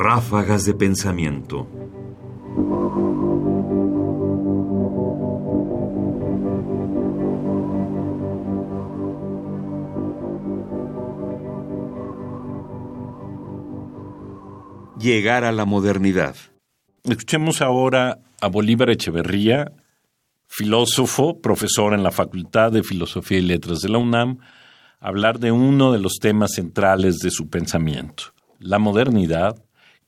Ráfagas de pensamiento. Llegar a la modernidad. Escuchemos ahora a Bolívar Echeverría, filósofo, profesor en la Facultad de Filosofía y Letras de la UNAM, hablar de uno de los temas centrales de su pensamiento, la modernidad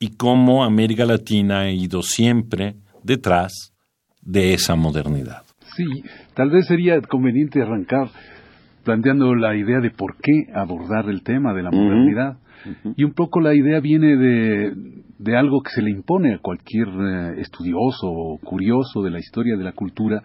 y cómo América Latina ha ido siempre detrás de esa modernidad. Sí, tal vez sería conveniente arrancar planteando la idea de por qué abordar el tema de la modernidad. Y un poco la idea viene de, de algo que se le impone a cualquier eh, estudioso o curioso de la historia de la cultura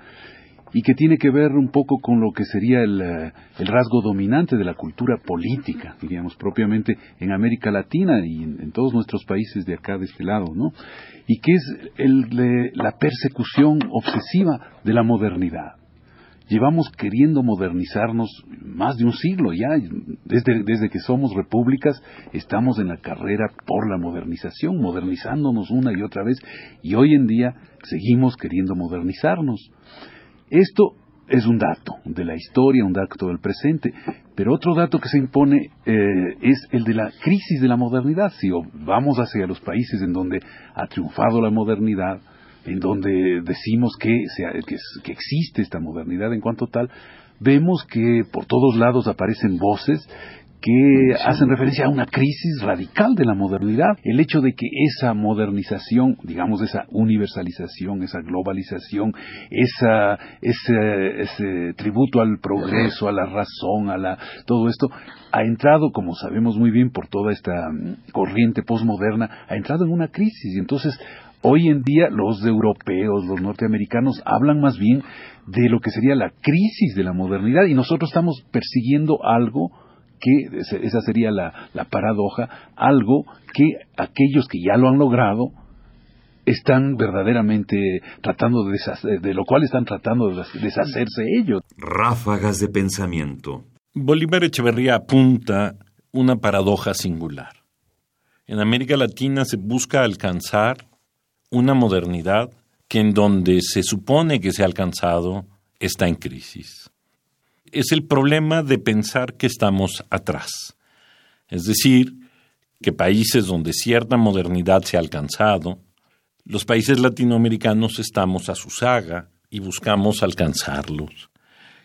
y que tiene que ver un poco con lo que sería el, eh, rasgo dominante de la cultura política, diríamos propiamente en América Latina y en, todos nuestros países de acá de este lado, ¿no? Y que es el, la persecución obsesiva de la modernidad llevamos queriendo modernizarnos más de un siglo ya, desde, que somos repúblicas estamos en la carrera por la modernización, modernizándonos una y otra vez, y hoy en día seguimos queriendo modernizarnos. Esto es un dato de la historia, un dato del presente, pero otro dato que se impone eh, es el de la crisis de la modernidad. Si vamos hacia los países en donde ha triunfado la modernidad, en donde decimos que, que existe esta modernidad en cuanto tal, vemos que por todos lados aparecen voces que hacen referencia a una crisis radical de la modernidad. El hecho de que esa modernización, digamos, esa universalización, esa globalización, esa, ese, ese tributo al progreso, a la razón, a la, todo esto, ha entrado, como sabemos muy bien por toda esta mm, corriente postmoderna, ha entrado en una crisis. Y entonces, hoy en día los europeos, los norteamericanos hablan más bien de lo que sería la crisis de la modernidad y nosotros estamos persiguiendo algo que, esa sería la, paradoja, algo que aquellos que ya lo han logrado están verdaderamente tratando de deshacer, de lo cual están tratando de deshacerse ellos. Ráfagas de pensamiento. Bolívar Echeverría apunta una paradoja singular. En América Latina se busca alcanzar una modernidad que en donde se supone que se ha alcanzado está en crisis es el problema de pensar que estamos atrás. Es decir, que países donde cierta modernidad se ha alcanzado, los países latinoamericanos estamos a su saga y buscamos alcanzarlos.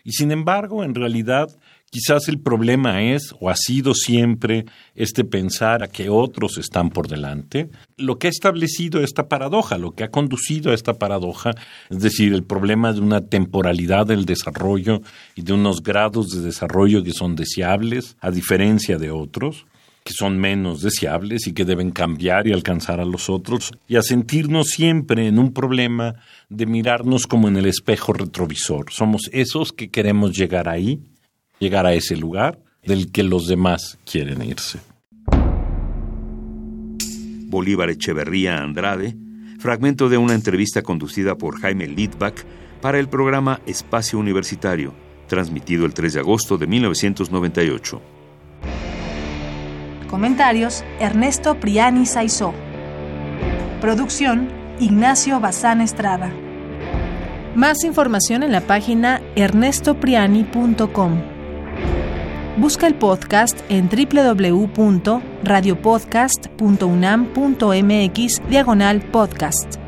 Y sin embargo, en realidad, Quizás el problema es, o ha sido siempre, este pensar a que otros están por delante. Lo que ha establecido esta paradoja, lo que ha conducido a esta paradoja, es decir, el problema de una temporalidad del desarrollo y de unos grados de desarrollo que son deseables, a diferencia de otros, que son menos deseables y que deben cambiar y alcanzar a los otros, y a sentirnos siempre en un problema de mirarnos como en el espejo retrovisor. Somos esos que queremos llegar ahí llegar a ese lugar del que los demás quieren irse. Bolívar Echeverría Andrade, fragmento de una entrevista conducida por Jaime Lidbach para el programa Espacio Universitario, transmitido el 3 de agosto de 1998. Comentarios: Ernesto Priani Saizó. Producción: Ignacio Bazán Estrada. Más información en la página ernestopriani.com. Busca el podcast en www.radiopodcast.unam.mx diagonal podcast.